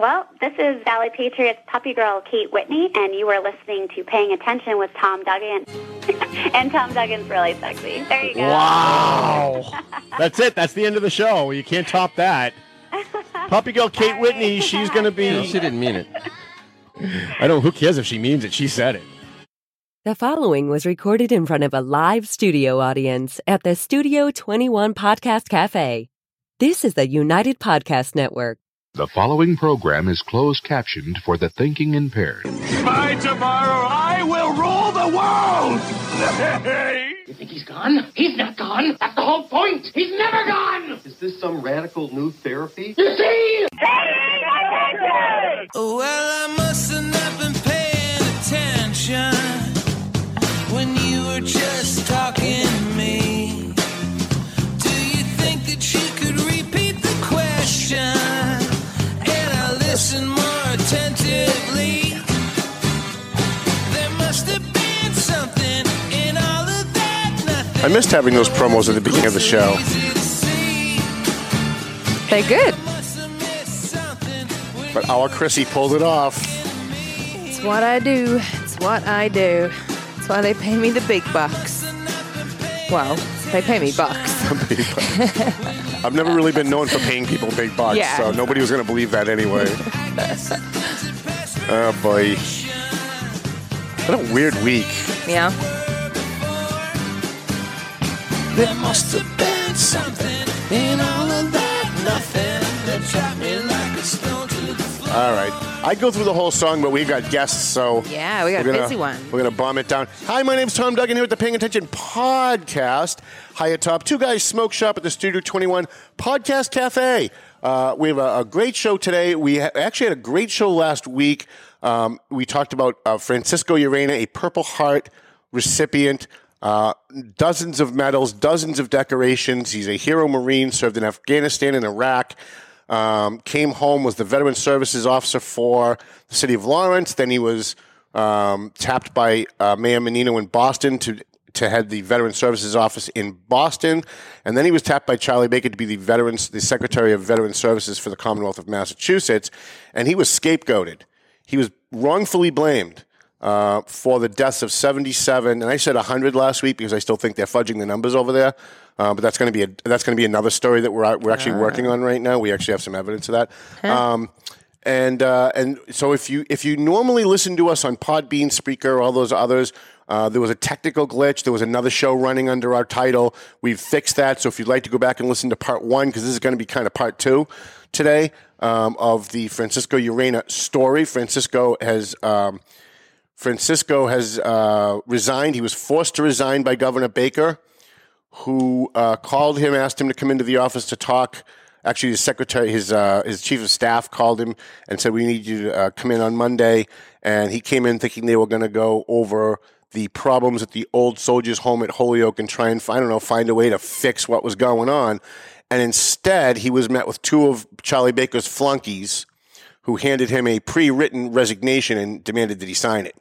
Well, this is Valley Patriots puppy girl Kate Whitney, and you are listening to Paying Attention with Tom Duggan. and Tom Duggan's really sexy. There you go. Wow. That's it. That's the end of the show. You can't top that. Puppy girl Kate All Whitney, she's going to No, be. she didn't mean it. I don't. Who cares if she means it? She said it. The following was recorded in front of a live studio audience at the Studio 21 Podcast Cafe. This is the United Podcast Network. The following program is closed captioned for the thinking impaired. By tomorrow, I will rule the world! You think he's gone? He's not gone. That's the whole point. He's never gone. Is this some radical new therapy? You see? Hey! Well, I must I missed having those promos at the beginning of the show. They're good. Must have missed something when But our Chrissy pulled it off. It's what I do. It's what I do. It's why they pay me the big bucks. Well, they pay me bucks. I've never really been known for paying people big bucks, Yeah. so nobody was going to believe that anyway. oh boy. What a weird week. Yeah. There must have been something in all of that nothing that trapped me like a stone to the floor. All right. I go through the whole song, but we've got guests, so Yeah, we got we're a gonna, busy one. We're gonna bomb it down. Hi, my name's Tom Duggan here with the Paying Attention Podcast. Hi atop Two Guys Smoke Shop at the Studio 21 Podcast Cafe. Uh, we have a, a great show today. We ha- actually had a great show last week. Um, we talked about uh, Francisco Urena, a Purple Heart recipient. Uh, dozens of medals, dozens of decorations. He's a hero Marine, served in Afghanistan and Iraq. Um, came home, was the Veteran Services Officer for the city of Lawrence. Then he was um, tapped by uh, Mayor Menino in Boston to to head the Veteran Services Office in Boston, and then he was tapped by Charlie Baker to be the veterans, the Secretary of Veteran Services for the Commonwealth of Massachusetts, and he was scapegoated. He was wrongfully blamed uh, for the deaths of 77, and I said 100 last week because I still think they're fudging the numbers over there. Uh, but that's going to be a, that's going to be another story that we're we're actually working on right now. We actually have some evidence of that. Um, and uh, and so if you if you normally listen to us on Podbean, Spreaker, all those others, uh, there was a technical glitch. There was another show running under our title. We've fixed that. So if you'd like to go back and listen to part one, because this is going to be kind of part two today um, of the Francisco Urena story. Francisco has. Um, Francisco has uh, resigned. He was forced to resign by Governor Baker, who uh, called him, asked him to come into the office to talk. Actually, his secretary, his uh, his chief of staff, called him and said, "We need you to uh, come in on Monday." And he came in thinking they were going to go over the problems at the old soldiers' home at Holyoke and try and I don't know find a way to fix what was going on. And instead, he was met with two of Charlie Baker's flunkies who handed him a pre-written resignation and demanded that he sign it.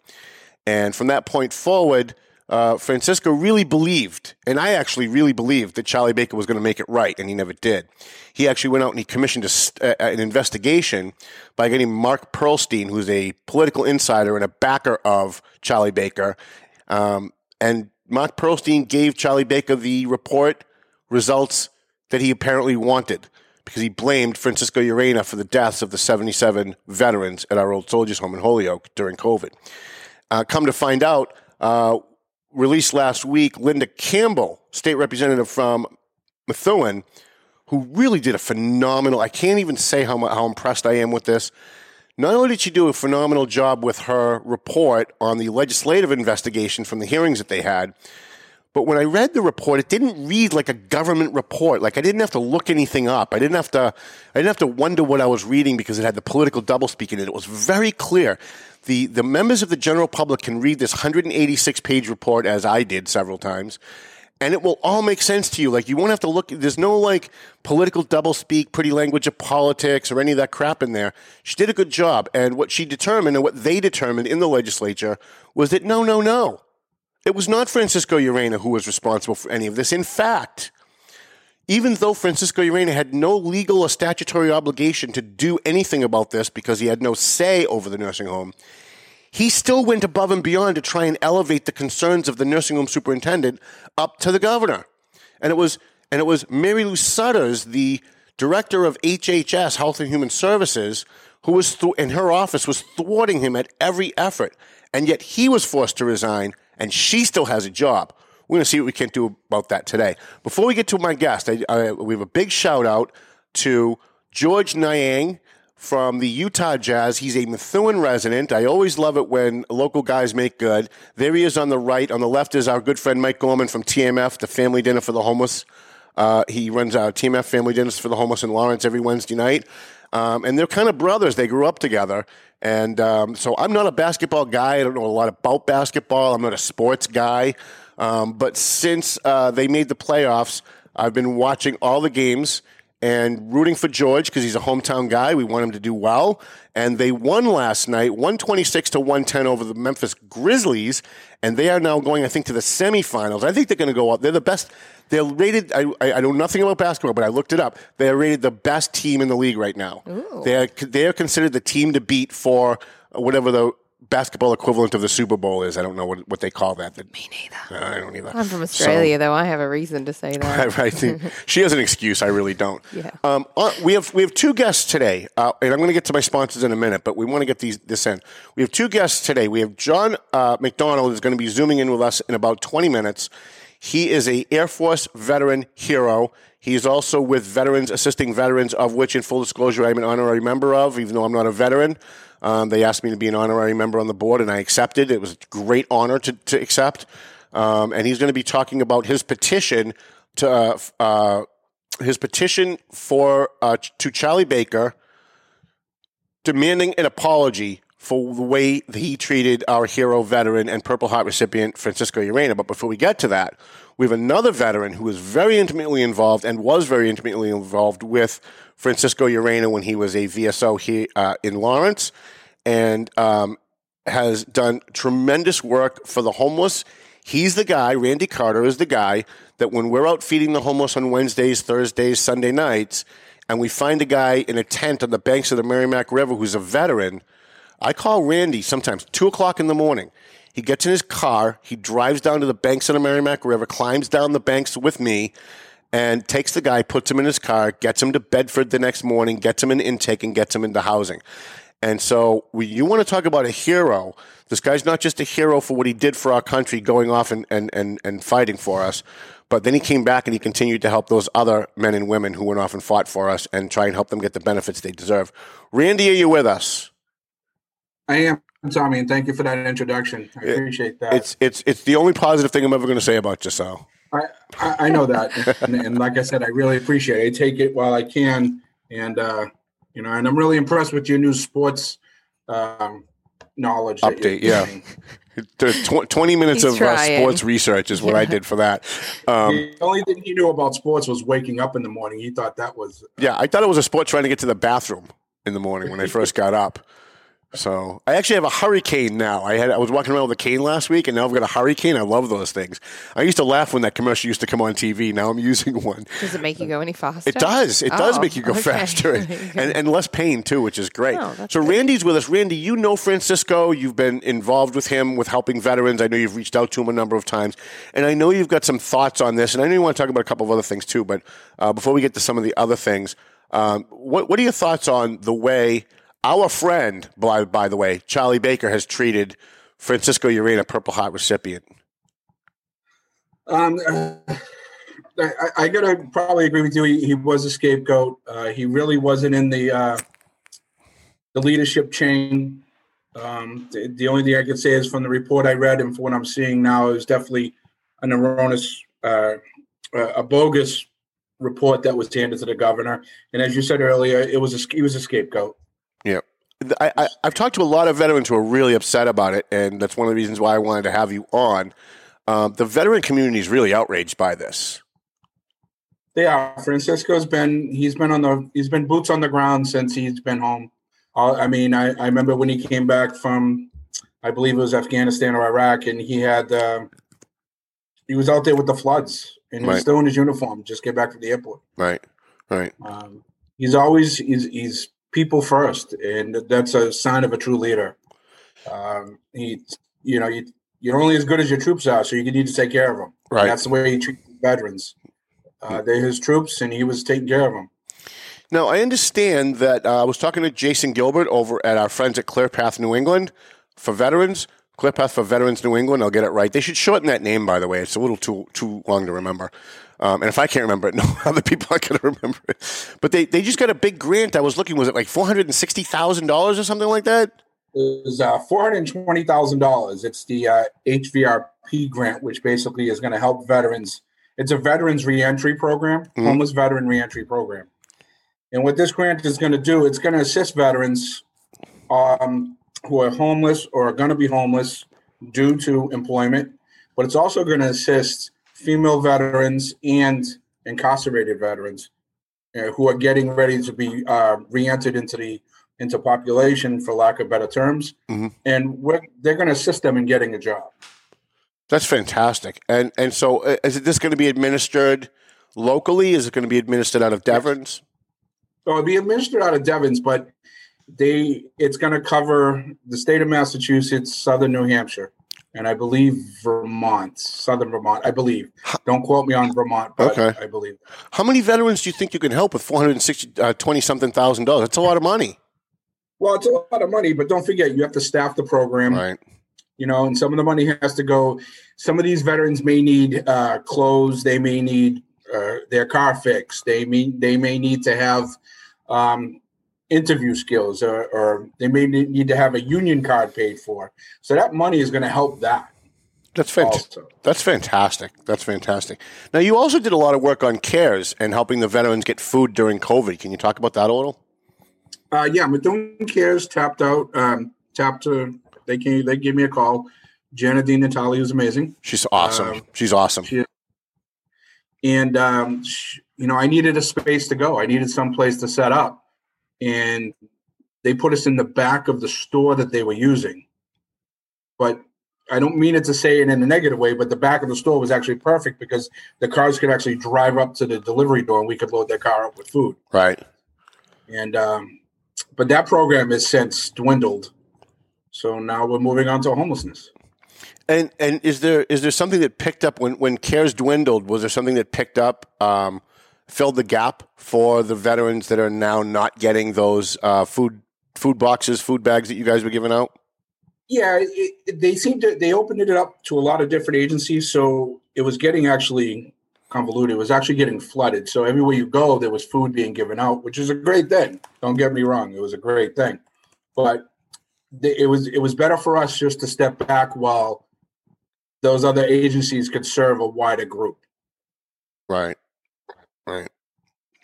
And from that point forward, uh, Francisco really believed, and I actually really believed that Charlie Baker was going to make it right, and he never did. He actually went out and he commissioned a, uh, an investigation by getting Mark Pearlstein, who's a political insider and a backer of Charlie Baker. Um, and Mark Pearlstein gave Charlie Baker the report results that he apparently wanted because he blamed Francisco Urena for the deaths of the 77 veterans at our old soldiers' home in Holyoke during COVID. Uh, come to find out, uh, released last week, Linda Campbell, state representative from Methuen, who really did a phenomenal. I can't even say how how impressed I am with this. Not only did she do a phenomenal job with her report on the legislative investigation from the hearings that they had, but when I read the report, it didn't read like a government report. Like I didn't have to look anything up. I didn't have to. I didn't have to wonder what I was reading because it had the political doublespeak in it. It was very clear. the The members of the general public can read this 186 page report as I did several times, and it will all make sense to you. Like you won't have to look. There's no like political doublespeak, pretty language of politics, or any of that crap in there. She did a good job, and what she determined and what they determined in the legislature was that no, no, no. It was not Francisco Urena who was responsible for any of this. In fact, even though Francisco Urena had no legal or statutory obligation to do anything about this because he had no say over the nursing home, he still went above and beyond to try and elevate the concerns of the nursing home superintendent up to the governor. And it was and it was Mary Lou Sudders, the director of HHS, Health and Human Services, who was th- in her office was thwarting him at every effort. And yet he was forced to resign and she still has a job. We're going to see what we can do about that today. Before we get to my guest, I, I, we have a big shout out to George Niang from the Utah Jazz. He's a Methuen resident. I always love it when local guys make good. There he is on the right. On the left is our good friend Mike Gorman from TMF, the Family Dinner for the Homeless. Uh, he runs our TMF Family Dinners for the Homeless in Lawrence every Wednesday night. Um, and they're kind of brothers. They grew up together. And um, so I'm not a basketball guy. I don't know a lot about basketball. I'm not a sports guy. Um, but since uh, they made the playoffs, I've been watching all the games and rooting for George because he's a hometown guy. We want him to do well. And they won last night, 126 to 110 over the Memphis Grizzlies. And they are now going, I think, to the semifinals. I think they're going to go up. They're the best. They're rated, I, I know nothing about basketball, but I looked it up. They're rated the best team in the league right now. They're, they're considered the team to beat for whatever the basketball equivalent of the Super Bowl is. I don't know what, what they call that. Me neither. I don't either. I'm from Australia, though. I have a reason to say that. right. she has an excuse. I really don't. Yeah. Um, uh, we have we have two guests today, uh, and I'm going to get to my sponsors in a minute, but we want to get these this in. We have two guests today. We have John uh, McDonald is going to be zooming in with us in about 20 minutes. He is a Air Force veteran hero. He is also with Veterans Assisting Veterans, of which, in full disclosure, I'm an honorary member of, even though I'm not a veteran. Um, they asked me to be an honorary member on the board, and I accepted. It was a great honor to, to accept. Um, and he's going to be talking about his petition to uh, uh, his petition for uh, to Charlie Baker, demanding an apology for the way he treated our hero veteran and Purple Heart recipient Francisco Urena. But before we get to that, we have another veteran who is very intimately involved and was very intimately involved with Francisco Urena when he was a VSO here uh, in Lawrence, and um, has done tremendous work for the homeless. He's the guy, Randy Carter is the guy that when we're out feeding the homeless on Wednesdays, Thursdays, Sunday nights, and we find a guy in a tent on the banks of the Merrimack River who's a veteran, I call Randy sometimes two o'clock in the morning. He gets in his car, he drives down to the banks of the Merrimack River, climbs down the banks with me, and takes the guy, puts him in his car, gets him to Bedford the next morning, gets him an intake, and gets him into housing. And so, we, you want to talk about a hero. This guy's not just a hero for what he did for our country, going off and, and, and, and fighting for us, but then he came back and he continued to help those other men and women who went off and fought for us and try and help them get the benefits they deserve. Randy, are you with us? I am, Tommy, and thank you for that introduction. I appreciate that. It's it's it's the only positive thing I'm ever going to say about Sal. I, I, I know that, and, and like I said, I really appreciate it. I take it while I can, and uh, you know, and I'm really impressed with your new sports um, knowledge. Update, yeah. The tw- 20 minutes He's of uh, sports research is what I did for that. Um, the only thing he knew about sports was waking up in the morning. He thought that was yeah, I thought it was a sport trying to get to the bathroom in the morning when I first got up. So I actually have a hurricane now. I had I was walking around with a cane last week, and now I've got a hurricane. I love those things. I used to laugh when that commercial used to come on TV. Now I'm using one. Does it make you go any faster? It does. It does Oh, make you go okay. faster and, and, less pain too, which is great. Oh, so good. Randy's with us. Randy, you know Francisco. You've been involved with him with helping veterans. I know you've reached out to him a number of times, and I know you've got some thoughts on this. And I know you want to talk about a couple of other things too. But uh, before we get to some of the other things, um, what what are your thoughts on the way our friend, by, by the way, Charlie Baker has treated Francisco Urena, a Purple Heart recipient? Um, I, I gotta probably agree with you. He, he was a scapegoat. Uh, he really wasn't in the uh, the leadership chain. Um, the, the only thing I could say is from the report I read and from what I'm seeing now is definitely an erroneous, uh, uh, a bogus report that was handed to the governor. And as you said earlier, it was a he was a scapegoat. Yeah. I, I, I've talked to a lot of veterans who are really upset about it, and that's one of the reasons why I wanted to have you on. Um, the veteran community is really outraged by this. They are. Francisco's been he's been on the he's been boots on the ground since he's been home. Uh, I mean, I, I remember when he came back from, I believe it was Afghanistan or Iraq, and he had uh, he was out there with the floods, and Right. still in his uniform. Just get back from the airport. Right. Right. Um, he's always he's, he's people first, and that's a sign of a true leader. Um, he, you know, you, you're only as good as your troops are, so you need to take care of them. Right. that's the way he treats veterans. Uh, they're his troops, and he was taking care of them. Now, I understand that uh, I was talking to Jason Gilbert over at our friends at ClearPath New England for veterans. ClearPath for Veterans New England. I'll get it right. They should shorten that name, by the way. It's a little too too long to remember. Um, and if I can't remember it, no other people are going to remember it. But they, they just got a big grant. I was looking, was it like four hundred and sixty thousand dollars or something like that? It was uh, four hundred twenty thousand dollars. It's the uh, HVRP grant, which basically is going to help veterans. It's a veterans reentry program, homeless veteran reentry program. And what this grant is going to do, it's going to assist veterans um, who are homeless or are going to be homeless due to employment, but it's also going to assist female veterans and incarcerated veterans uh, who are getting ready to be uh, re-entered into the into population, for lack of better terms, Mhm. and they're going to assist them in getting a job. That's fantastic. And and so uh, is it this going to be administered locally? Is it going to be administered out of Devens? So it'll be administered out of Devens, but they it's going to cover the state of Massachusetts, southern New Hampshire, and I believe Vermont, southern Vermont. I believe. Don't quote me on Vermont, but Okay. I believe. How many veterans do you think you can help with four hundred and sixty uh, twenty something thousand dollars? That's a lot of money. Well, it's a lot of money, but don't forget you have to staff the program. Right. You know, and some of the money has to go. Some of these veterans may need uh, clothes. They may need uh, their car fixed. They may they may need to have um, interview skills, or, or they may need to have a union card paid for. So that money is going to help that. That's fantastic. That's fantastic. That's fantastic. Now, you also did a lot of work on CARES and helping the veterans get food during COVID. Can you talk about that a little? Uh, yeah, Methuen Cares tapped out. Um, tapped. Uh, they came. They gave me a call. Janet Dean Natali was amazing. She's awesome. Um, She's awesome. She, and um, sh- you know, I needed a space to go. I needed some place to set up, and they put us in the back of the store that they were using. But I don't mean it to say it in a negative way, but the back of the store was actually perfect because the cars could actually drive up to the delivery door and we could load their car up with food. Right. And um, but that program has since dwindled. So now we're moving on to homelessness. And and is there is there something that picked up when when CARES dwindled? Was there something that picked up, um, filled the gap for the veterans that are now not getting those uh, food food boxes, food bags that you guys were giving out? Yeah, it, they seemed to they opened it up to a lot of different agencies, so it was getting actually convoluted. It was actually getting flooded. So everywhere you go, there was food being given out, which is a great thing. Don't get me wrong; it was a great thing, but it was it was better for us just to step back while those other agencies could serve a wider group. Right. Right.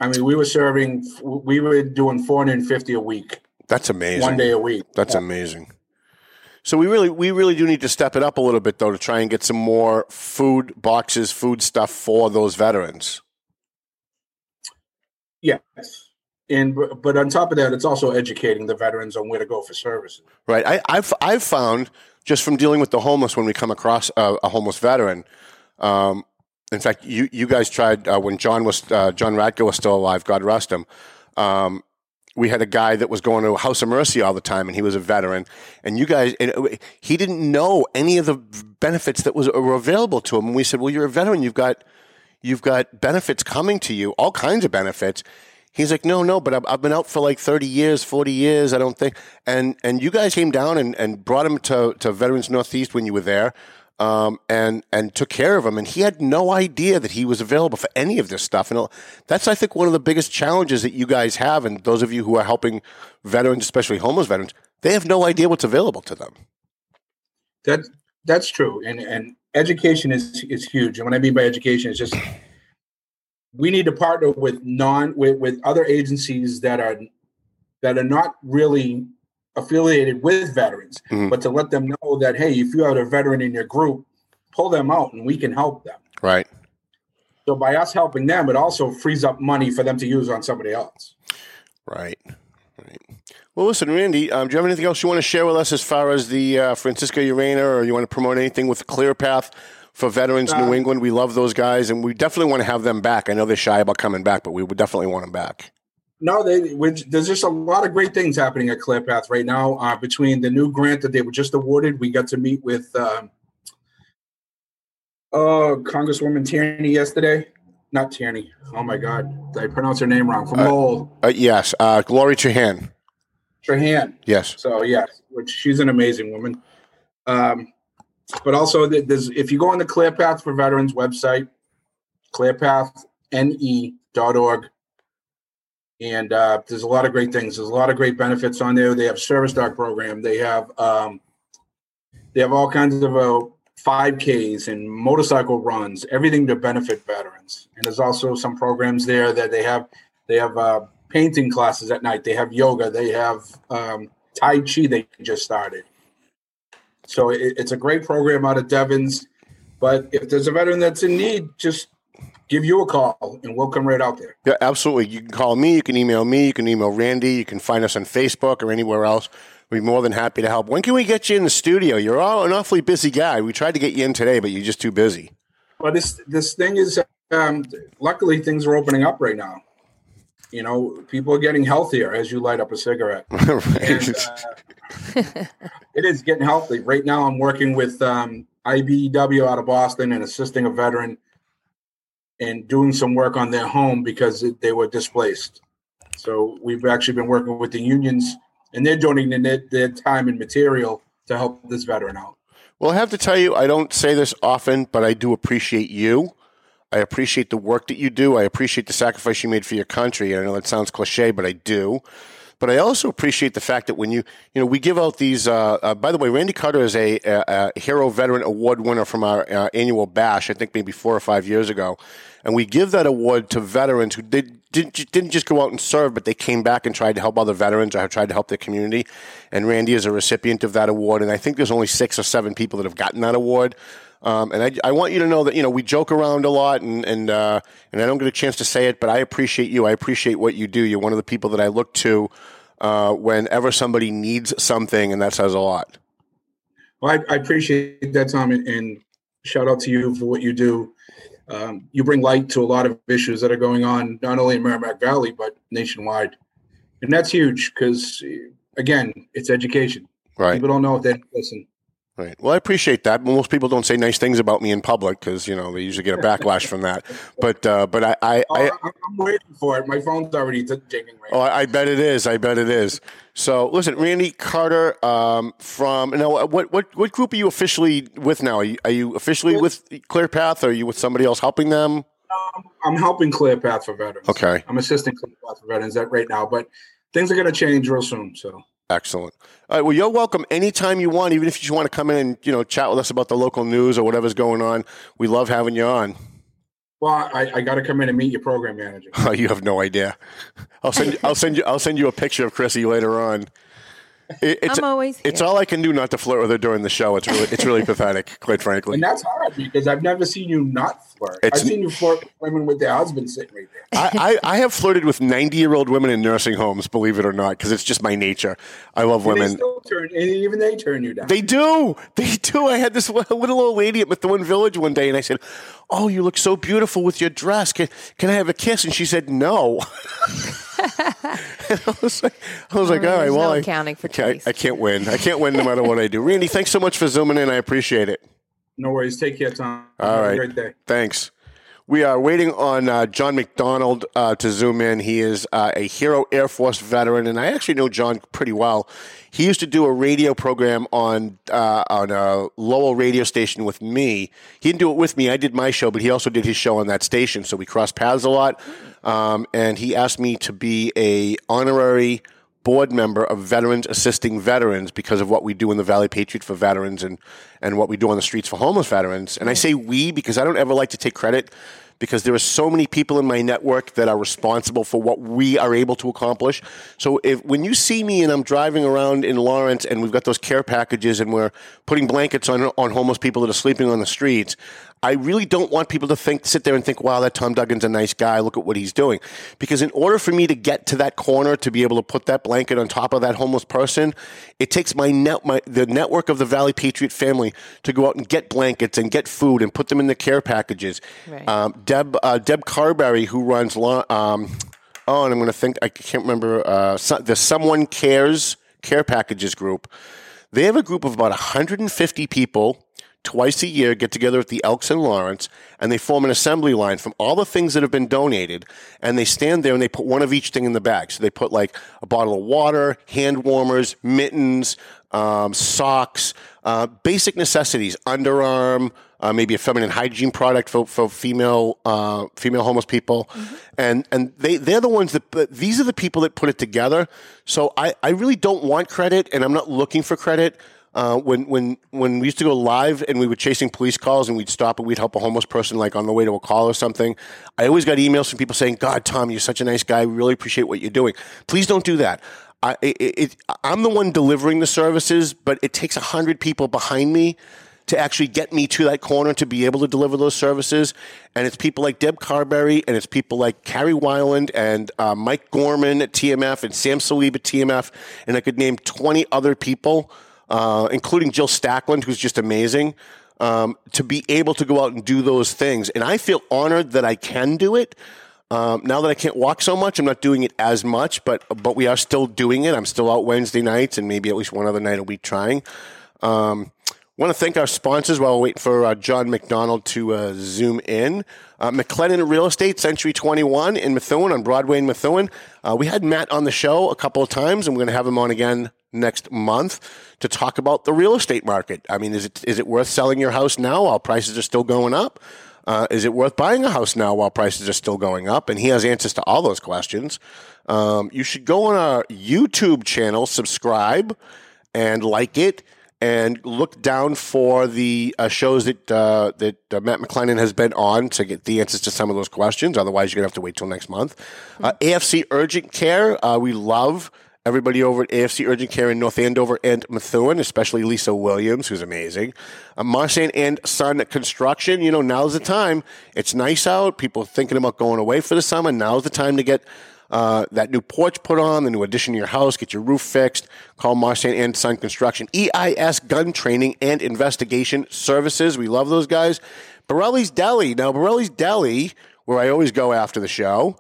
I mean, we were serving, we were doing 450 a week, That's amazing. one day a week. That's amazing. So we really we really do need to step it up a little bit though to try and get some more food boxes, food stuff for those veterans. Yes. And but- but on top of that, it's also educating the veterans on where to go for services. Right. I, I've I've found just from dealing with the homeless when we come across a, a homeless veteran. Um, in fact, you you guys tried uh, when John was uh, John Radko was still alive. God rest him. Um, we had a guy that was going to House of Mercy all the time, and he was a veteran. And you guys, and uh, he didn't know any of the benefits that was were available to him. And we said, "Well, you're a veteran. You've got you've got benefits coming to you, all kinds of benefits." He's like, no, no, but I've, I've been out for like 30 years, 40 years. I don't think. And and you guys came down and, and brought him to, to Veterans Northeast when you were there um, and and took care of him. And he had no idea that he was available for any of this stuff. And that's, I think, one of the biggest challenges that you guys have. And those of you who are helping veterans, especially homeless veterans, they have no idea what's available to them. That that's true. And and education is is huge. And what I mean by education is just we need to partner with non with, with other agencies that are that are not really affiliated with veterans, Mhm. but to let them know that hey, if you have a veteran in your group, pull them out and we can help them. Right. So by us helping them, it also frees up money for them to use on somebody else. Right. Right. Well, listen, Randy, um, do you have anything else you want to share with us as far as the uh, Francisco Urena, or you want to promote anything with ClearPath for veterans in New England. We love those guys, and we definitely want to have them back. I know they're shy about coming back, but we would definitely want them back. No, they, which, there's just a lot of great things happening at ClearPath right now. Uh, between the new grant that they were just awarded, we got to meet with um, uh, Congresswoman Tierney yesterday. Not Tierney. Oh my God, did I pronounce her name wrong? From Lowell, Uh, yes, uh, Lori Trahan. Trahan. Yes. So yes, which she's an amazing woman. Um, but also, there's if you go on the ClearPath for Veterans website, clearpathne.org, and uh, there's a lot of great things. There's a lot of great benefits on there. They have service dog program. They have um, they have all kinds of uh, 5Ks and motorcycle runs, everything to benefit veterans. And there's also some programs there that they have. They have uh, painting classes at night. They have yoga. They have um, Tai Chi. They just started. So it, it's a great program out of Devens. But if there's a veteran that's in need, just give you a call and we'll come right out there. Yeah, absolutely. You can call me. You can email me. You can email Randy. You can find us on Facebook or anywhere else. We'd be more than happy to help. When can we get you in the studio? You're all an awfully busy guy. We tried to get you in today, but you're just too busy. Well, this this thing is. Um, luckily, things are opening up right now. You know, people are getting healthier as you light up a cigarette. And, uh, it is getting healthy. Right now, I'm working with um, IBEW out of Boston and assisting a veteran and doing some work on their home because they were displaced. So we've actually been working with the unions, and they're donating their, their time and material to help this veteran out. Well, I have to tell you, I don't say this often, but I do appreciate you. I appreciate the work that you do. I appreciate the sacrifice you made for your country. I know that sounds cliche, but I do. But I also appreciate the fact that when you, you know, we give out these. Uh, uh, by the way, Randy Carter is a, a, a Hero Veteran Award winner from our uh, annual bash. I think maybe four or five years ago, and we give that award to veterans who did, didn't didn't just go out and serve, but they came back and tried to help other veterans or tried to help their community. And Randy is a recipient of that award. And I think there's only six or seven people that have gotten that award. Um, and I, I want you to know that you know we joke around a lot, and and uh, and I don't get a chance to say it, but I appreciate you. I appreciate what you do. You're one of the people that I look to uh, whenever somebody needs something, and that says a lot. Well, I, I appreciate that, Tom, and, and shout out to you for what you do. Um, you bring light to a lot of issues that are going on, not only in Merrimack Valley, but nationwide. And that's huge because, again, it's education. Right. People don't know if they listen. Right. Well, I appreciate that. Most people don't say nice things about me in public because you know they usually get a backlash from that. But uh, but I I, I Oh, I'm waiting for it. My phone's already ticking right oh I I bet it is. I bet it is. So listen, Randy Carter um, from now what what what group are you officially with now? Are you, are you officially with ClearPath? Or are you with somebody else helping them? I'm helping ClearPath for veterans. Okay. I'm assisting ClearPath for veterans that right now, but things are going to change real soon. So Excellent. All right. Well, you're welcome anytime you want, even if you just want to come in and you know chat with us about the local news or whatever's going on. We love having you on. Well, I, I got to come in and meet your program manager. Oh, you have no idea. I'll send you, I'll send you I'll send you a picture of Chrissy later on. It, it's I'm always it's all I can do not to flirt with her during the show. It's really it's really pathetic, quite frankly. And that's hard because I've never seen you not flirt. It's- I've seen you flirt with women with their husbands sitting right there. I, I, I have flirted with 90 year old women in nursing homes, believe it or not, because it's just my nature. I love And they women. still turn, and even they turn you down. They do. They do. I had this little old lady at Methuen Village one day, and I said, "Oh, you look so beautiful with your dress. Can, can I have a kiss?" And she said, "No." I was like, I was like, Oh, all right, well, no I, accounting for okay. I can't win. I can't win no matter what I do. Randy, thanks so much for zooming in. I appreciate it. No worries. Take care, Tom. All Have right. a great day. Thanks. We are waiting on uh, John McDonald uh, to zoom in. He is uh, a Hero Air Force veteran, and I actually know John pretty well. He used to do a radio program on uh, on a Lowell radio station with me. He didn't do it with me. I did my show, but he also did his show on that station, so we crossed paths a lot. Um, and he asked me to be a honorary board member of Veterans Assisting Veterans because of what we do in the Valley Patriot for veterans and, and what we do on the streets for homeless veterans. And I mm. say we because I don't ever like to take credit because there are so many people in my network that are responsible for what we are able to accomplish. So if when you see me and I'm driving around in Lawrence and we've got those care packages and we're putting blankets on on homeless people that are sleeping on the streets, I really don't want people to think, sit there and think, wow, that Tom Duggan's a nice guy. Look at what he's doing. Because in order for me to get to that corner to be able to put that blanket on top of that homeless person, it takes my net, my, the network of the Valley Patriot family to go out and get blankets and get food and put them in the care packages. Right. Um, Deb, uh, Deb Carberry, who runs, um, oh, and I'm going to think, I can't remember, uh, the Someone Cares Care Packages group. They have a group of about 150 people twice a year get together at the Elks in Lawrence and they form an assembly line from all the things that have been donated and they stand there and they put one of each thing in the bag. So they put like a bottle of water, hand warmers, mittens, um, socks, uh, basic necessities, underarm, uh, maybe a feminine hygiene product for, for female uh, female homeless people, and and they they're the ones that but these are the people that put it together. So I, I really don't want credit, and I'm not looking for credit. Uh, when when when we used to go live and we were chasing police calls and we'd stop and we'd help a homeless person like on the way to a call or something, I always got emails from people saying, "God, Tom, you're such a nice guy. We really appreciate what you're doing. Please don't do that." I, it, it, I'm the one delivering the services, but it takes a hundred people behind me to actually get me to that corner to be able to deliver those services. And it's people like Deb Carberry and it's people like Carrie Weiland and uh, Mike Gorman at TMF and Sam Salib at TMF. And I could name 20 other people, uh, including Jill Stackland, who's just amazing, um, to be able to go out and do those things. And I feel honored that I can do it. Um, now that I can't walk so much, I'm not doing it as much, but but we are still doing it. I'm still out Wednesday nights and maybe at least one other night a week trying. Um, want to thank our sponsors while we're waiting for uh, John McDonald to uh, zoom in. Uh, McLennan Real Estate, Century 21 in Methuen on Broadway in Methuen. Uh, we had Matt on the show a couple of times, and we're going to have him on again next month to talk about the real estate market. I mean, is it is it worth selling your house now while prices are still going up? Uh, is it worth buying a house now while prices are still going up? And he has answers to all those questions. Um, you should go on our YouTube channel, subscribe, and like it, and look down for the uh, shows that uh, that uh, Matt McLennan has been on to get the answers to some of those questions. Otherwise, you're gonna have to wait till next month. Uh, AFC Urgent Care, uh, we love everybody over at AFC Urgent Care in North Andover and Methuen, especially Lisa Williams, who's amazing. Uh, Marsan and Son Construction, you know, now's the time. It's nice out. People thinking about going away for the summer. Now's the time to get uh, that new porch put on, the new addition to your house, get your roof fixed. Call Marsan and Son Construction. EIS Gun Training and Investigation Services. We love those guys. Borelli's Deli. Now, Borelli's Deli, where I always go after the show,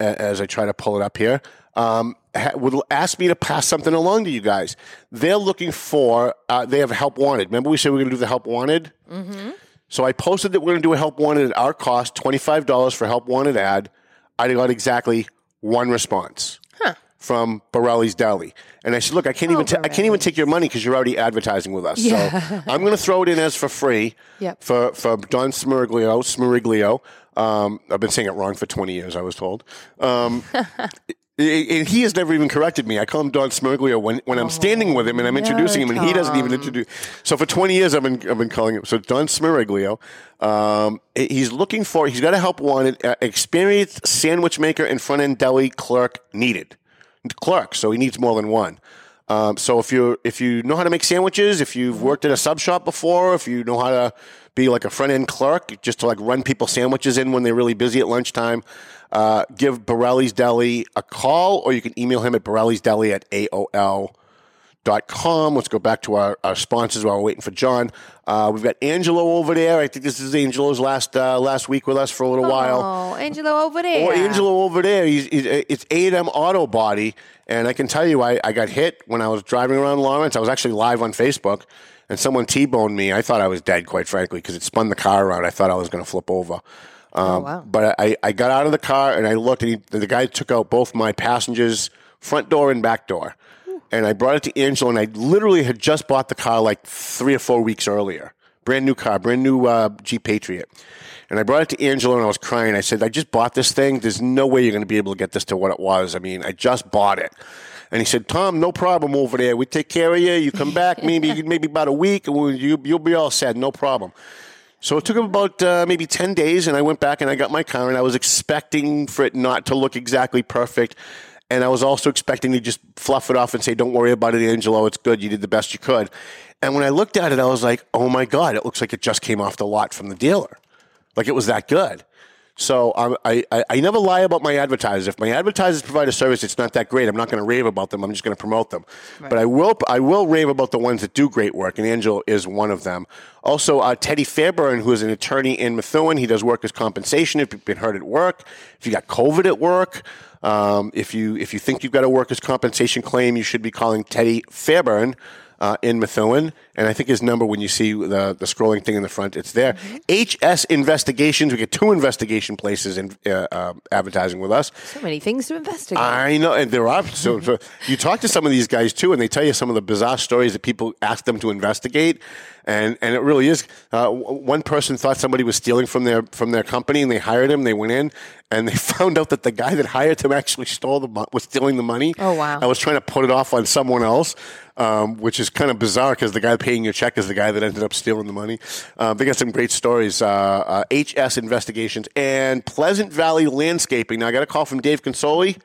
as I try to pull it up here, um, would ask me to pass something along to you guys. They're looking for, uh, they have help wanted. Remember we said we are going to do the help wanted? Mm-hmm. So I posted that we're going to do a help wanted at our cost, $25 for help wanted ad. I got exactly one response from Borelli's Deli. And I said, look, I can't even ta- I can't even take your money because you're already advertising with us. Yeah. So I'm going to throw it in as for free Yep. for, for Don Smiriglio, Smiriglio. Um, I've been saying it wrong for 20 years, I was told. Um, and he has never even corrected me. I call him Don Smiriglio when, when I'm standing with him and I'm introducing him, and he doesn't even Tom. introduce. So for 20 years, I've been I've been calling him. So Don Smiriglio, um, he's looking for. He's got a help wanted, uh, experienced sandwich maker and front end deli clerk needed. Clerk, so he needs more than one. Um, so if you if you know how to make sandwiches, if you've worked at a sub shop before, if you know how to be like a front end clerk, just to like run people sandwiches in when they're really busy at lunchtime, uh, give Borelli's Deli a call, or you can email him at Borelli's Deli at AOL dot com. Let's go back to our, our sponsors while we're waiting for John. Uh, we've got Angelo over there. I think this is Angelo's last uh, last week with us for a little while. Oh, Angelo over there. Or Angelo over there. He's, he's, it's A&M Auto Body. And I can tell you, I, I got hit when I was driving around Lawrence. I was actually live on Facebook, and someone T-boned me. I thought I was dead, quite frankly, because it spun the car around. I thought I was going to flip over. Um, wow. But I, I got out of the car, and I looked, and he, the guy took out both my passengers' front door and back door. And I brought it to Angelo, and I literally had just bought the car like three or four weeks earlier. Brand new car, brand new uh, Jeep Patriot. And I brought it to Angelo and I was crying. I said, I just bought this thing. There's no way you're going to be able to get this to what it was. I mean, I just bought it. And he said, Tom, no problem over there. We take care of you. You come back maybe maybe about a week and we'll, you, you'll be all set. No problem. So it took him about uh, maybe 10 days, and I went back and I got my car, and I was expecting for it not to look exactly perfect. And I was also expecting to just fluff it off and say, Don't worry about it, Angelo. It's good. You did the best you could. And when I looked at it, I was like, Oh my God, it looks like it just came off the lot from the dealer. Like it was that good. So um, I, I, I never lie about my advertisers. If my advertisers provide a service it's not that great, I'm not going to rave about them. I'm just going to promote them. But I will I will rave about the ones that do great work, and Angel is one of them. Also, uh, Teddy Fairburn, who is an attorney in Methuen, he does workers' compensation. If you've been hurt at work, if you got COVID at work, um, if you if you think you've got a workers' compensation claim, you should be calling Teddy Fairburn uh, in Methuen, and I think his number when you see the the scrolling thing in the front, it's there. HS Investigations, we get two investigation places in uh, uh, advertising with us. So many things to investigate. I know, and there are. So, so you talk to some of these guys too, and they tell you some of the bizarre stories that people ask them to investigate, and and it really is. Uh, one person thought somebody was stealing from their from their company, and they hired him. They went in, and they found out that the guy that hired him actually stole the was stealing the money. Oh, wow. I was trying to put it off on someone else. Um, which is kind of bizarre because the guy paying your check is the guy that ended up stealing the money. Um, they got some great stories. Uh, uh, HS Investigations and Pleasant Valley Landscaping. Now I got a call from Dave Consoli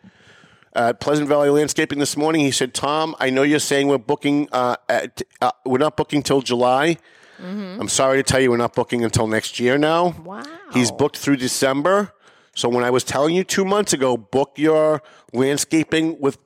at Pleasant Valley Landscaping this morning. He said, "Tom, I know you're saying we're booking. Uh, at, uh, we're not booking till July. I'm sorry to tell you, we're not booking until next year now. Wow. He's booked through December. So when I was telling you two months ago, book your landscaping with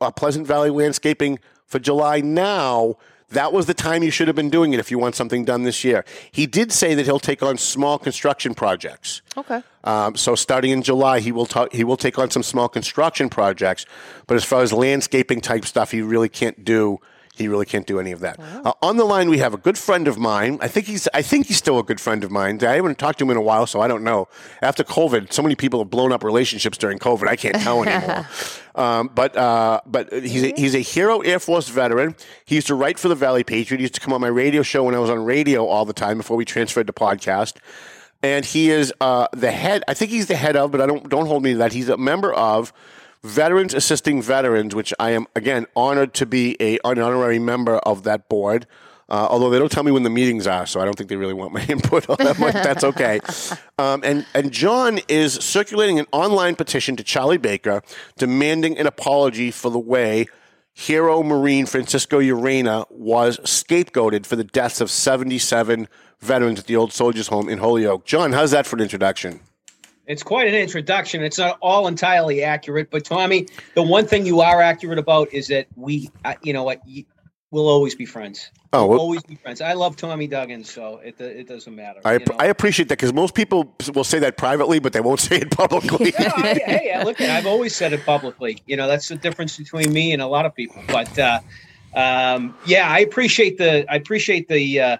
uh, Pleasant Valley Landscaping for July now." That was the time you should have been doing it if you want something done this year. He did say that he'll take on small construction projects. Okay. Um, so starting in July, he will ta- he will take on some small construction projects. But as far as landscaping type stuff, he really can't do. He really can't do any of that. Uh, on the line, we have a good friend of mine. I think he's I think he's still a good friend of mine. I haven't talked to him in a while, so I don't know. After COVID, so many people have blown up relationships during COVID. I can't tell anymore. um, but uh, but he's a, he's a hero Air Force veteran. He used to write for the Valley Patriot. He used to come on my radio show when I was on radio all the time before we transferred to podcast and he is uh, the head. I think he's the head of, but I don't don't hold me to that. He's a member of Veterans Assisting Veterans, which I am again honored to be a an honorary member of that board. Uh, although they don't tell me when the meetings are, so I don't think they really want my input on that much. That's okay. Um, and and John is circulating an online petition to Charlie Baker demanding an apology for the way Hero Marine Francisco Urena was scapegoated for the deaths of 77 veterans at the old soldiers' home in Holyoke. John, how's that for an introduction? It's quite an introduction. It's not all entirely accurate, but Tommy, the one thing you are accurate about is that we, uh, you know what, we'll always be friends. Oh, we'll always be friends. I love Tommy Duggan, so it it doesn't matter. I, you know? I appreciate that because most people will say that privately, but they won't say it publicly. No, I, hey, look, I've always said it publicly. You know, that's the difference between me and a lot of people. But uh, um, yeah, I appreciate the I appreciate the uh,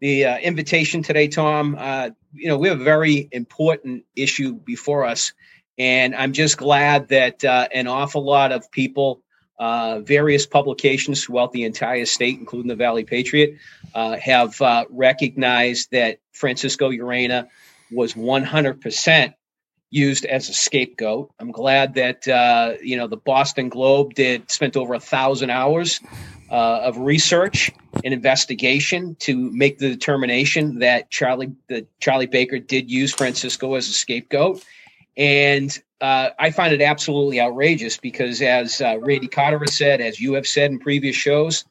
the uh, invitation today, Tom. Uh, you know, we have a very important issue before us, and I'm just glad that uh, an awful lot of people. Uh, various publications throughout the entire state, including the Valley Patriot, uh, have uh, recognized that Francisco Urena was 100% used as a scapegoat. I'm glad that uh, you know the Boston Globe did spent over a thousand hours uh, of research and investigation to make the determination that Charlie that Charlie Baker did use Francisco as a scapegoat, and uh, I find it absolutely outrageous because, as uh, Randy Carter has said, as you have said in previous shows,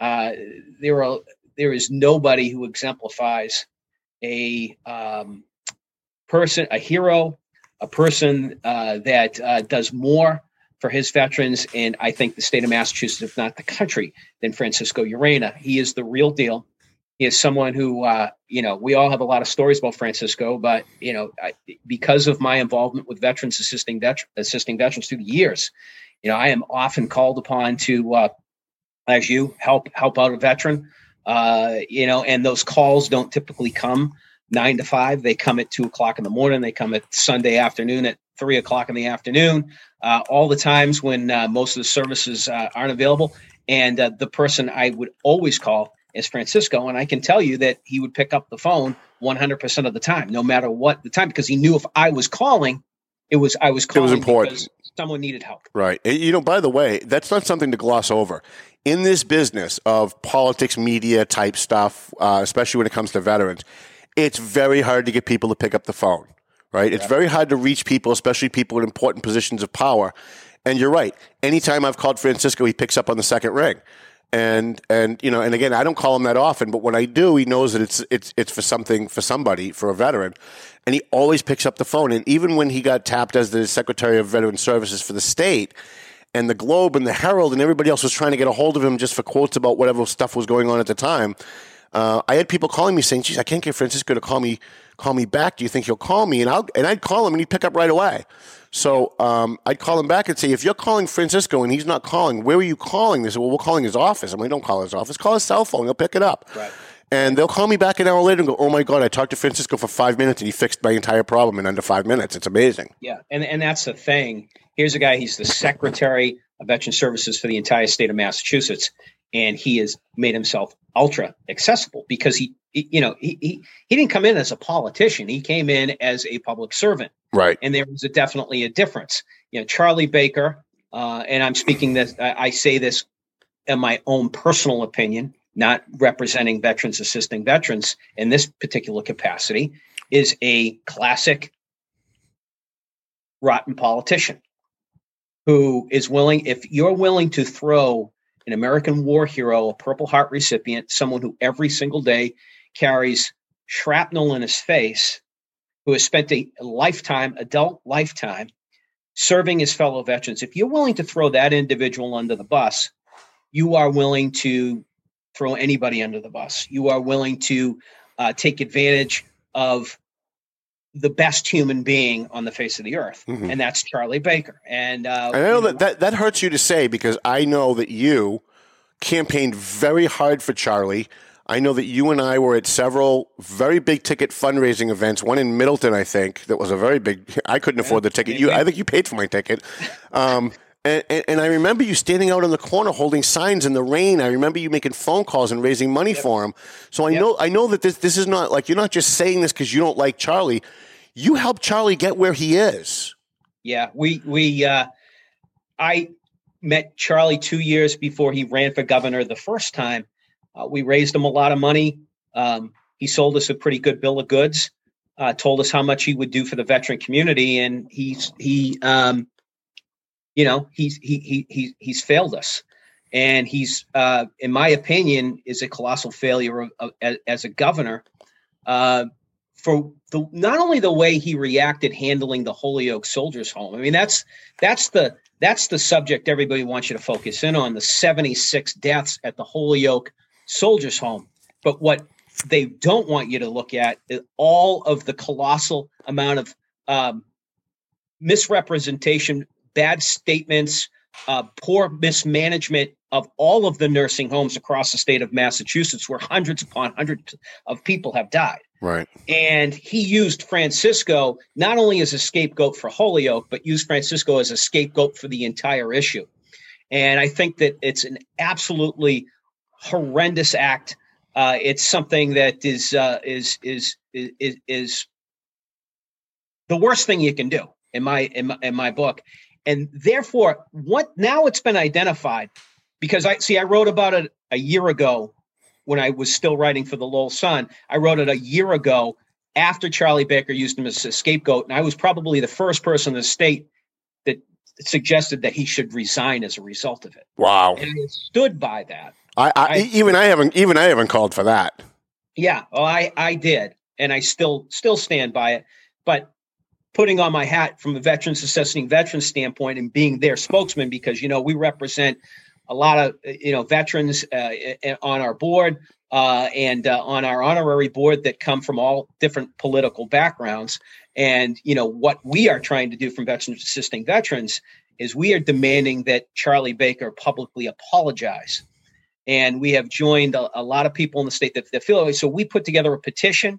uh, there are there is nobody who exemplifies a um, person, a hero, a person uh, that uh, does more for his veterans, and I think the state of Massachusetts, if not the country, than Francisco Urena. He is the real deal. He is someone who, uh, you know, we all have a lot of stories about Francisco, but you know, I, because of my involvement with veterans assisting vet- assisting veterans through the years, you know, I am often called upon to, uh, as you help help out a veteran, uh, you know, and those calls don't typically come nine to five. They come at two o'clock in the morning. They come at Sunday afternoon at three o'clock in the afternoon. Uh, all the times when uh, most of the services uh, aren't available, and uh, the person I would always call is Francisco, and I can tell you that he would pick up the phone 100% of the time, no matter what the time, because he knew if I was calling, it was I was calling It was important. someone needed help. Right. You know, by the way, that's not something to gloss over. In this business of politics, media type stuff, uh, especially when it comes to veterans, it's very hard to get people to pick up the phone. Right. It's very hard to reach people, especially people in important positions of power. And you're right. Anytime I've called Francisco, he picks up on the second ring. and and you know, and again, I don't call him that often, but when I do, he knows that it's it's it's for something for somebody for a veteran, and he always picks up the phone. And even when he got tapped as the Secretary of Veteran Services for the state, and the Globe and the Herald and everybody else was trying to get a hold of him just for quotes about whatever stuff was going on at the time. Uh, I had people calling me saying, "Geez, I can't get Francisco to call me call me back. Do you think he'll call me?" And I'll and I'd call him and he'd pick up right away. So um, I'd call him back and say, "If you're calling Francisco and he's not calling, where are you calling?" They said, "Well, we're calling his office." I'm like, "Don't call his office. Call his cell phone. He'll pick it up." Right. And they'll call me back an hour later and go, "Oh my god, I talked to Francisco for five minutes and he fixed my entire problem in under five minutes. It's amazing." Yeah, and and that's the thing. Here's a guy. He's the secretary of Veteran Services for the entire state of Massachusetts, and he has made himself ultra accessible because he, he you know, he, he he didn't come in as a politician. He came in as a public servant, Right. and there was a, definitely a difference. You know, Charlie Baker, uh, and I'm speaking this. I, I say this in my own personal opinion, not representing veterans, assisting veterans in this particular capacity, is a classic rotten politician who is willing, if you're willing to throw an American war hero, a Purple Heart recipient, someone who every single day carries shrapnel in his face, who has spent a lifetime, adult lifetime, serving his fellow veterans, if you're willing to throw that individual under the bus, you are willing to throw anybody under the bus. You are willing to uh, take advantage of the best human being on the face of the earth, Mhm. and that's Charlie Baker. And uh, I know you that, that that hurts you to say because I know that you campaigned very hard for Charlie. I know that you and I were at several very big ticket fundraising events. One in Middleton, I think, that was a very big. I couldn't afford the ticket. You, I think you paid for my ticket. Um, and, and, and I remember you standing out in the corner holding signs in the rain. I remember you making phone calls and raising money for him. So I know I know that this this is not like you're not just saying this because you don't like Charlie. You helped Charlie get where he is. Yeah, we we uh, I met Charlie two years before he ran for governor the first time. Uh, we raised him a lot of money. Um, he sold us a pretty good bill of goods. Uh, told us how much he would do for the veteran community, and he's he um, you know he's he he he he's failed us, and he's uh, in my opinion is a colossal failure of, of, as, as a governor. Uh, for the not only the way he reacted handling the Holyoke Soldiers Home. I mean, that's that's the that's the subject everybody wants you to focus in on the 76 deaths at the Holyoke Soldiers Home. But what they don't want you to look at is all of the colossal amount of um, misrepresentation, bad statements, uh, poor mismanagement of all of the nursing homes across the state of Massachusetts, where hundreds upon hundreds of people have died. Right. And he used Francisco not only as a scapegoat for Holyoke, but used Francisco as a scapegoat for the entire issue. And I think that it's an absolutely horrendous act. Uh, it's something that is, uh, is is is is the worst thing you can do in my in my, in my book. And therefore, what now it's been identified because I see I wrote about it a year ago when I was still writing for the Lowell Sun. I wrote it a year ago after Charlie Baker used him as a scapegoat, and I was probably the first person in the state that suggested that he should resign as a result of it. Wow. And I stood by that. I, I, even I haven't even I haven't called for that. Yeah, well, I I did, and I still still stand by it. But putting on my hat from a veterans assessing veterans standpoint and being their spokesman, because you know we represent a lot of you know veterans uh, on our board uh, and uh, on our honorary board that come from all different political backgrounds. And you know what we are trying to do from veterans assisting veterans is we are demanding that Charlie Baker publicly apologize. And we have joined a, a lot of people in the state that, that feel that way. So we put together a petition.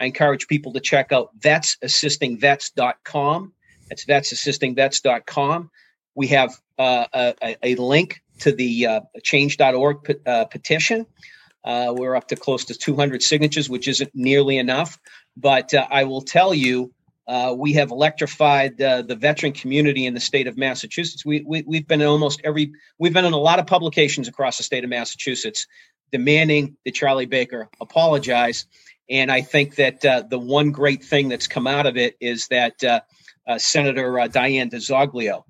I encourage people to check out vetsassistingvets.com. That's vetsassistingvets.com. We have uh, a, a, link to the uh, change.org pe- uh, petition. Uh, we're up to close to 200 signatures, which isn't nearly enough. But uh, I will tell you, uh, we have electrified the veteran community in the state of Massachusetts. We, we, we've been in almost every, we've been in a lot of publications across the state of Massachusetts demanding that Charlie Baker apologize. And I think that uh, the one great thing that's come out of it is that uh, uh, Senator Diane DiZoglio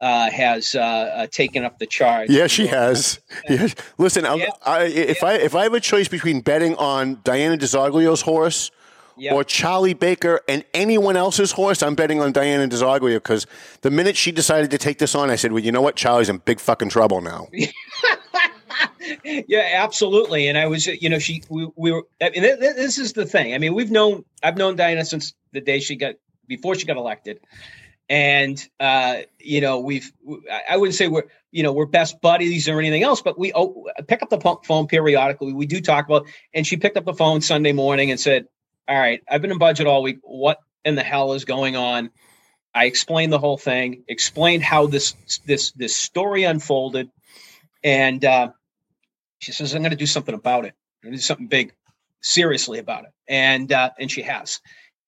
uh, has uh, uh, taken up the charge. Yeah, she has. Yeah. Listen, Yeah. I, if I if I have a choice between betting on Diana DiZoglio's horse Yep. or Charlie Baker and anyone else's horse, I'm betting on Diana DiZoglio because the minute she decided to take this on, I said, "Well, you know what? Charlie's in big fucking trouble now." yeah, absolutely. And I was, you know, she, we, we were, I mean, th- th- this is the thing. I mean, we've known, I've known Diana since the day she got, before she got elected. And, uh, you know, we've, I- wouldn't say we're, you know, we're best buddies or anything else, but we oh, pick up the phone periodically. We do talk about, and she picked up the phone Sunday morning and said, all right, I've been in budget all week. What in the hell is going on? I explained the whole thing, explained how this, this, this story unfolded. And, uh, she says, I'm going to do something about it. I'm going to do something big, seriously about it. And, uh, and she has.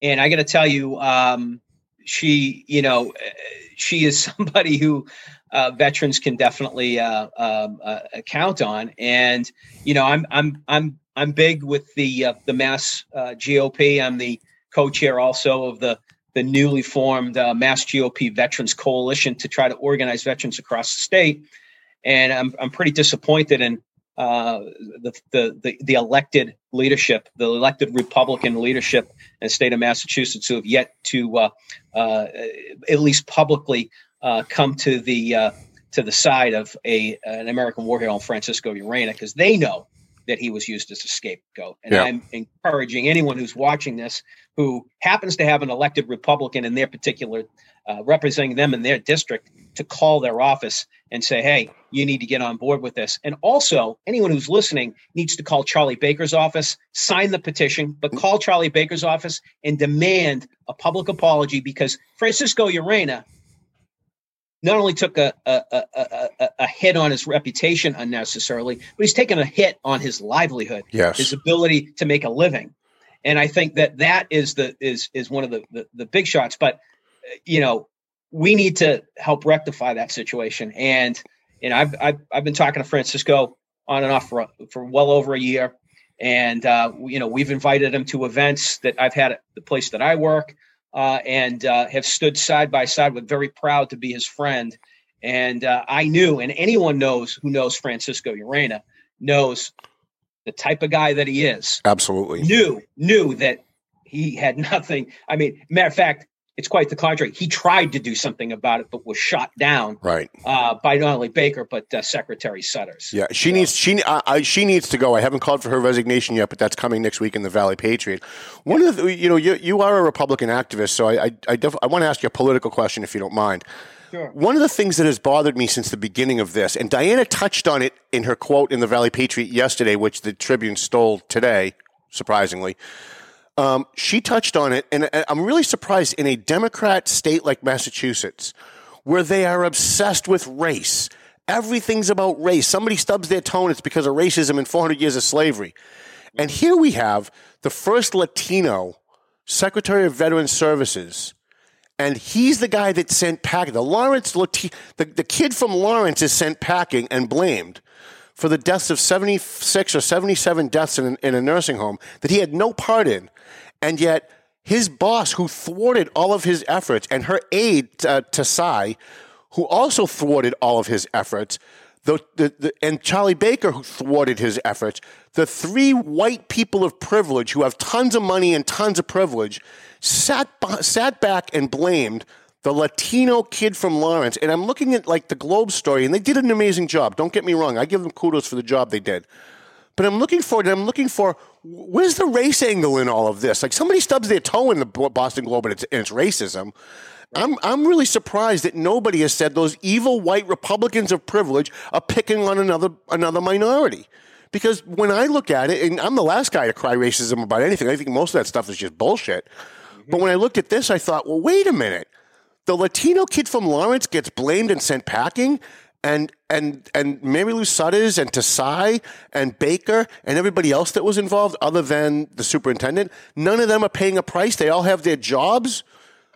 And I got to tell you, um, she, you know, uh, she is somebody who uh, veterans can definitely uh, um, uh, count on. And, you know, I'm, I'm, I'm, I'm big with the, uh, the Mass uh, GOP. I'm the co-chair also of the, the newly formed Mass GOP Veterans Coalition to try to organize veterans across the state. And I'm, I'm pretty disappointed in uh, the, the, the, the elected leadership, the elected Republican leadership in the state of Massachusetts who have yet to uh, uh, at least publicly uh, come to the uh, to the side of a an American war hero, Francisco Urena, because they know that he was used as a scapegoat. And Yeah. I'm encouraging anyone who's watching this who happens to have an elected Republican in their particular uh, representing them in their district to call their office and say, hey, you need to get on board with this. And also, anyone who's listening needs to call Charlie Baker's office, sign the petition, but call Charlie Baker's office and demand a public apology because Francisco Urena not only took a, a, a, a, a- hit on his reputation unnecessarily, but he's taken a hit on his livelihood, Yes. his ability to make a living. And I think that that is the is is one of the the, the big shots. But uh, you know, we need to help rectify that situation. And you know, I've I've, I've been talking to Francisco on and off for for well over a year, and uh, you know, we've invited him to events that I've had at the place that I work, uh, and uh, have stood side by side with. Very proud to be his friend. And uh, I knew, and anyone knows who knows Francisco Urena knows the type of guy that he is Absolutely. knew knew that he had nothing. I mean, matter of fact, it's quite the contrary. He tried to do something about it, but was shot down Right. uh, by not only Baker but uh, Secretary Sudders. Yeah, she needs she I, I, she needs to go. I haven't called for her resignation yet, but that's coming next week in the Valley Patriot. One of the you know you you are a Republican activist, so I I I, def, I want to ask you a political question if you don't mind. Sure. One of the things that has bothered me since the beginning of this, and Diana touched on it in her quote in the Valley Patriot yesterday, which the Tribune stole today, surprisingly. Um, she touched on it, and I'm really surprised in a Democrat state like Massachusetts, where they are obsessed with race. Everything's about race. Somebody stubs their toe, and it's because of racism and 400 years of slavery. And here we have the first Latino Secretary of Veterans Services, and he's the guy that sent packing. The Lawrence, Lati- the, the kid from Lawrence is sent packing and blamed for the deaths of 76 or 77 deaths in, in a nursing home that he had no part in. And yet, his boss, who thwarted all of his efforts, and her aide, uh, Tasai, who also thwarted all of his efforts, the, the, the, and Charlie Baker, who thwarted his efforts, the three white people of privilege who have tons of money and tons of privilege, sat, sat back and blamed the Latino kid from Lawrence. And I'm looking at like the Globe story, and they did an amazing job. Don't get me wrong. I give them kudos for the job they did. But I'm looking for it. I'm looking for where's the race angle in all of this? Like somebody stubs their toe in the Boston Globe and it's, and it's racism. I'm I'm really surprised that nobody has said those evil white Republicans of privilege are picking on another another minority. Because when I look at it, and I'm the last guy to cry racism about anything, I think most of that stuff is just bullshit. Mm-hmm. But when I looked at this, I thought, well, wait a minute. The Latino kid from Lawrence gets blamed and sent packing, and and and Mary Lou Sudders and Tasai and Baker and everybody else that was involved, other than the superintendent, none of them are paying a price. They all have their jobs.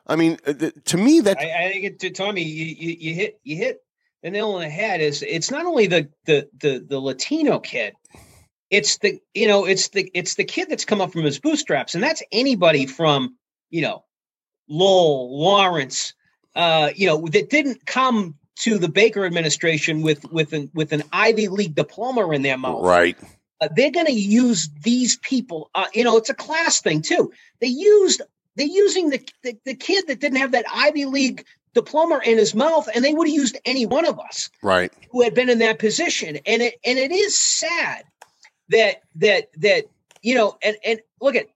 I mean, uh, to me, that I, I think it, to Tommy, you, you, you hit you hit the nail on the head. Is it's not only the the the, the Latino kid, it's the you know it's the it's the kid that's come up from his bootstraps, and that's anybody from you know Lowell, Lawrence, uh, you know that didn't come to the Baker administration with with an with an Ivy League diploma in their mouth. Right. Uh, they're going to use these people. Uh, you know, it's a class thing too. They used they're using the, the the kid that didn't have that Ivy League diploma in his mouth, and they would have used any one of us Right. who had been in that position. And it and it is sad that that that you know and and look at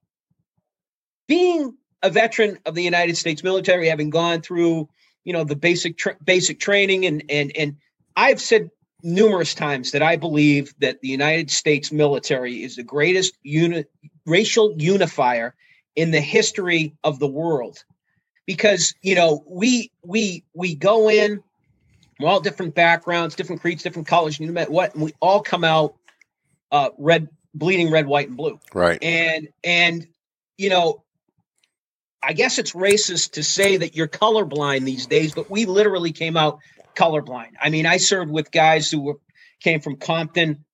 being a veteran of the United States military, having gone through you know the basic tra- basic training. And and and I've said numerous times that I believe that the United States military is the greatest uni- racial unifier in the history of the world. Because you know we we we go in we're all different backgrounds different creeds different colors you know what and we all come out uh red bleeding red white and blue. Right. and and you know i guess it's racist to say that you're colorblind these days but we literally came out colorblind i mean i served with guys who were came from compton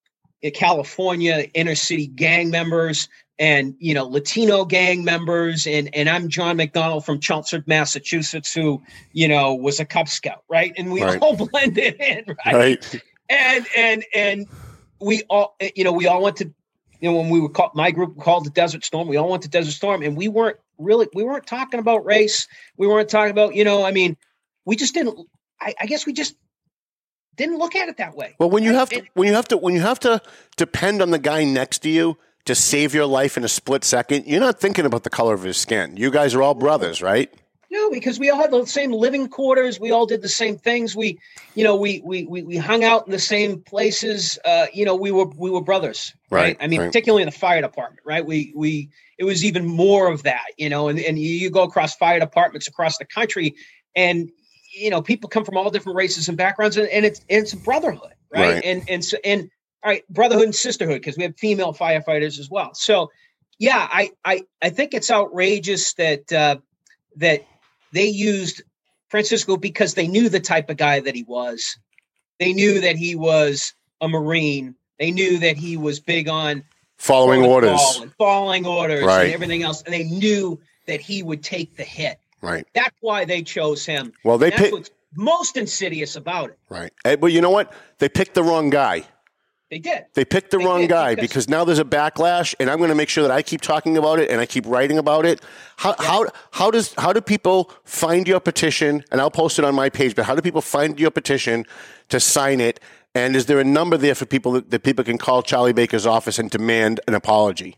eh, california inner city gang members and you know latino gang members and and i'm john mcdonald from chelmsford massachusetts who you know was a cub scout right and we Right. all blended in right? Right. and and and we all you know we all went to you know when we were called my group called the desert storm we all went to desert storm and we weren't really we weren't talking about race we weren't talking about you know i mean we just didn't i, I guess we just didn't look at it that way Well, when you have to, when you have to, when you have to depend on the guy next to you to save your life in a split second, you're not thinking about the color of his skin. You guys are all brothers, right? No, because we all had the same living quarters. We all did the same things. We, you know, we we we, we hung out in the same places. Uh, you know, we were we were brothers, right? Right, I mean, right. particularly in the fire department, right? We we it was even more of that, you know. And and you, go across fire departments across the country, and you know, people come from all different races and backgrounds, and, and it's it's a brotherhood, right? Right. And and so and all right, brotherhood and sisterhood because we have female firefighters as well. So yeah, I I I think it's outrageous that uh, that they used Francisco because they knew the type of guy that he was. They knew that he was a Marine. They knew that he was big on Following orders. and following orders Right. and everything else. And they knew that he would take the hit. Right. That's why they chose him. Well, they picked most insidious about it. Right. Eh, But you know what? They picked the wrong guy. They did. They picked the They wrong guy because- because now there's a backlash, and I'm going to make sure that I keep talking about it and I keep writing about it. How how how does how do people find your petition? And I'll post it on my page. But how do people find your petition to sign it? And is there a number there for people that, that people can call Charlie Baker's office and demand an apology?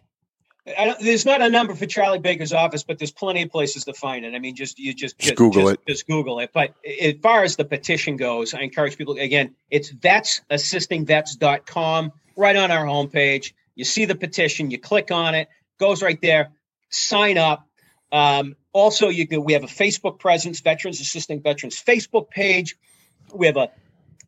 I don't, there's not a number for Charlie Baker's office, but there's plenty of places to find it. I mean, just you just just, Google just, it. Just Google it. But as far as the petition goes, I encourage people again. It's vetsassistingvets.com right on our homepage. You see the petition, you click on it, goes right there. Sign up. Um, also, you can. We have a Facebook presence, Veterans Assisting Veterans Facebook page. We have a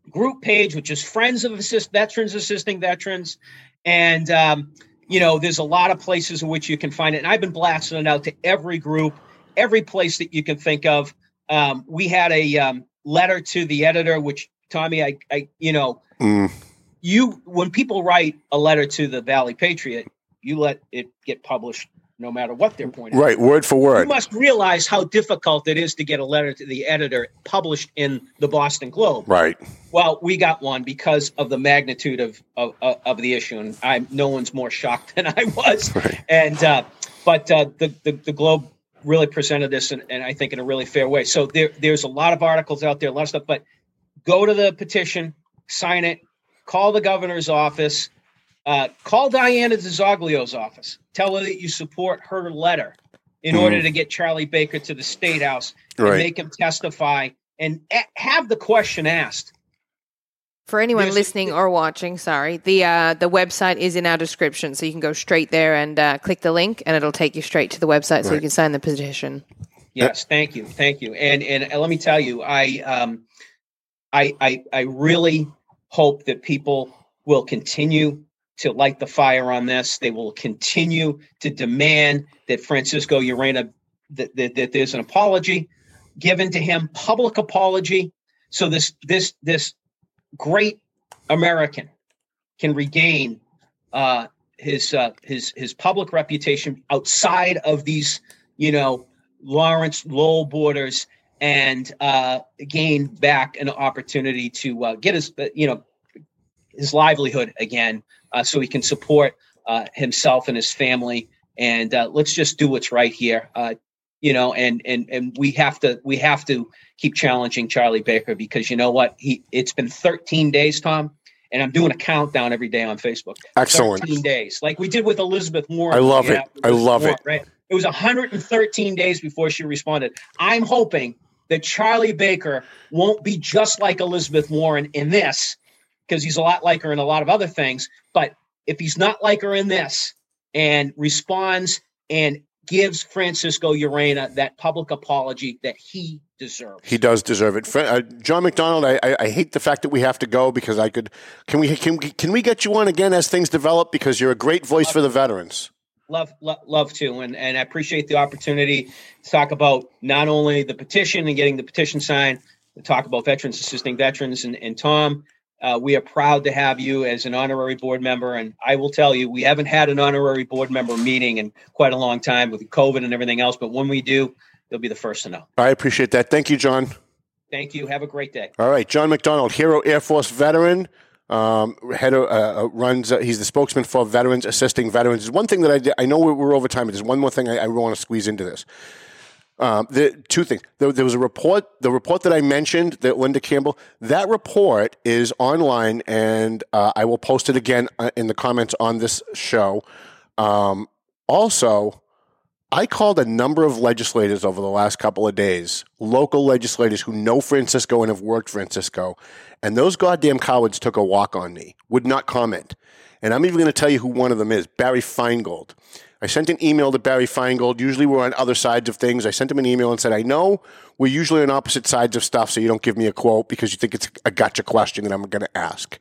group page, which is Friends of Assist Veterans Assisting Veterans, and um, you know, there's a lot of places in which you can find it. And I've been blasting it out to every group, every place that you can think of. Um, we had a um, letter to the editor, which Tommy, I, I, you know, Mm, you when people write a letter to the Valley Patriot, you let it get published no matter what their point. right, word for word. You must realize how difficult it is to get a letter to the editor published in the Boston Globe. Right. Well, we got one because of the magnitude of of, of of the issue, and I'm no one's more shocked than I was. Right. And uh, but uh, the, the the Globe really presented this, and, and I think in a really fair way. So there there's a lot of articles out there, a lot of stuff. But go to the petition, sign it, call the governor's office, uh, call Diana DiZoglio's office, tell her that you support her letter in Mhm. order to get Charlie Baker to the state house and Right. make him testify and a- have the question asked. For anyone There's- listening or watching, sorry, the uh, the website is in our description, so you can go straight there and uh, click the link, and it'll take you straight to the website, so you can sign the petition. Yes, thank you, thank you. And and let me tell you, I um, I I I really hope that people will continue to light the fire on this. They will continue to demand that Francisco Urena that, that, that there's an apology given to him, public apology, so this this this great American can regain uh, his uh, his his public reputation outside of these, you know, Lawrence Lowell borders, and uh, gain back an opportunity to uh, get his, you know, his livelihood again, uh, so he can support uh, himself and his family. And uh, let's just do what's right here, uh, you know. And and and we have to we have to keep challenging Charlie Baker because you know what he. It's been 13 days, Tom, and I'm doing a countdown every day on Facebook. Excellent. 13 days, like we did with Elizabeth Warren. I love it. know, I love Warren, it. Right. It was 113 days before she responded. I'm hoping that Charlie Baker won't be just like Elizabeth Warren in this, because he's a lot like her in a lot of other things. But if he's not like her in this and responds and gives Francisco Urena that public apology that he deserves. He does deserve it. Uh, John McDonald, I, I, I hate the fact that we have to go because I could. Can we can we, can we get you on again as things develop? Because you're a great voice for the veterans. love, love love to and and i appreciate the opportunity to talk about not only the petition and getting the petition signed to talk about veterans assisting veterans and, and tom uh, we are proud to have you as an honorary board member and i will tell you we haven't had an honorary board member meeting in quite a long time with covid and everything else but when we do you'll be the first to know I appreciate that. Thank you, John. thank you have a great day All right, John McDonald, Hero Air Force veteran, um, head uh, uh, runs. Uh, he's the spokesman for veterans assisting veterans. There's one thing that I did, I know we're, we're over time, but there's one more thing I, I want to squeeze into this. Um, the two things. There, there was a report. The report that I mentioned, that Linda Campbell. That report is online, and uh, I will post it again uh, in the comments on this show. Um, also, I called a number of legislators over the last couple of days, local legislators who know Francisco and have worked Francisco, and those goddamn cowards took a walk on me, would not comment. And I'm even going to tell you who one of them is Barry Finegold. I sent an email to Barry Finegold. Usually we're on other sides of things. I sent him an email and said, I know we're usually on opposite sides of stuff, so you don't give me a quote because you think it's a gotcha question that I'm going to ask.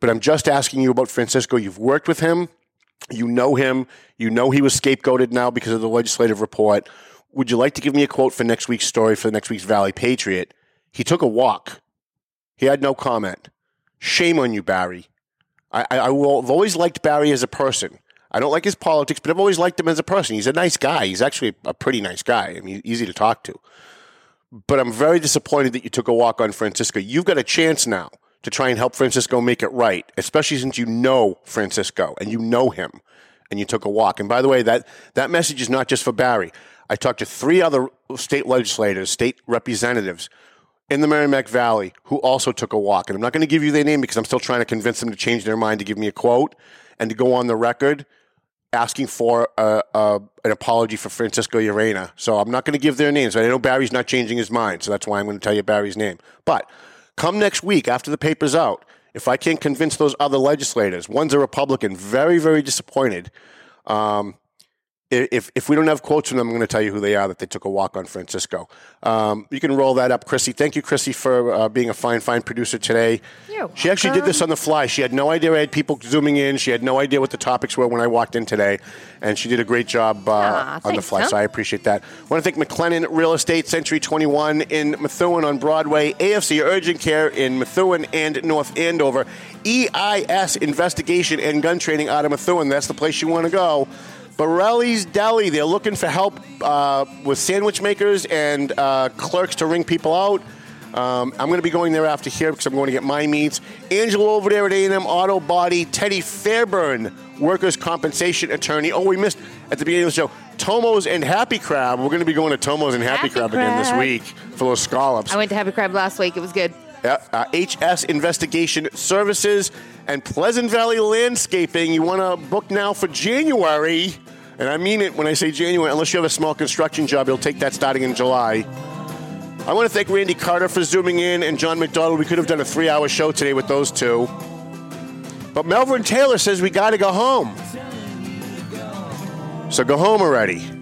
But I'm just asking you about Francisco. You've worked with him. You know him. You know he was scapegoated now because of the legislative report. Would you like to give me a quote for next week's story for next week's Valley Patriot? He took a walk. He had no comment. Shame on you, Barry. I, I, I've always liked Barry as a person. I don't like his politics, but I've always liked him as a person. He's a nice guy. He's actually a pretty nice guy. I mean, easy to talk to. But I'm very disappointed that you took a walk on Francisco. You've got a chance now to try and help Francisco make it right, especially since you know Francisco and you know him and you took a walk. And by the way, that, that message is not just for Barry. I talked to three other state legislators, state representatives in the Merrimack Valley who also took a walk. And I'm not going to give you their name because I'm still trying to convince them to change their mind to give me a quote and to go on the record asking for a, a, an apology for Francisco Urena. So I'm not going to give their names. I know Barry's not changing his mind, so that's why I'm going to tell you Barry's name. But come next week after the paper's out, if I can't convince those other legislators, one's a Republican, very, very disappointed. Um, if, if we don't have quotes from them, I'm going to tell you who they are that they took a walk on Francisco. Um, you can roll that up, Chrissy. Thank you, Chrissy, for uh, being a fine, fine producer today. You're She actually did this on the fly. She had no idea I had people zooming in. She had no idea what the topics were when I walked in today, and she did a great job uh, Aw, on the thanks, fly. Tom. So I appreciate that. I want to thank McLennan Real Estate, Century 21 in Methuen on Broadway, AFC Urgent Care in Methuen and North Andover, EIS Investigation and Gun Training out of Methuen. That's the place you want to go. Borelli's Deli, they're looking for help uh, with sandwich makers and uh, clerks to ring people out. Um, I'm going to be going there after here because I'm going to get my meats. Angelo over there at A&M Auto Body. Teddy Fairburn, workers' compensation attorney. Oh, we missed at the beginning of the show. Tomo's and Happy Crab. We're going to be going to Tomo's and Happy, Happy Crab, again this week for those scallops. I went to Happy Crab last week. It was good. Yeah, uh, HS Investigation Services and Pleasant Valley Landscaping. You want to book now for January, and I mean it when I say January, unless you have a small construction job, you'll take that starting in July. I want to thank Randy Carter for zooming in and John McDonald. We could have done a three hour show today with those two. But Melvin Taylor says we got to go home. So go home already.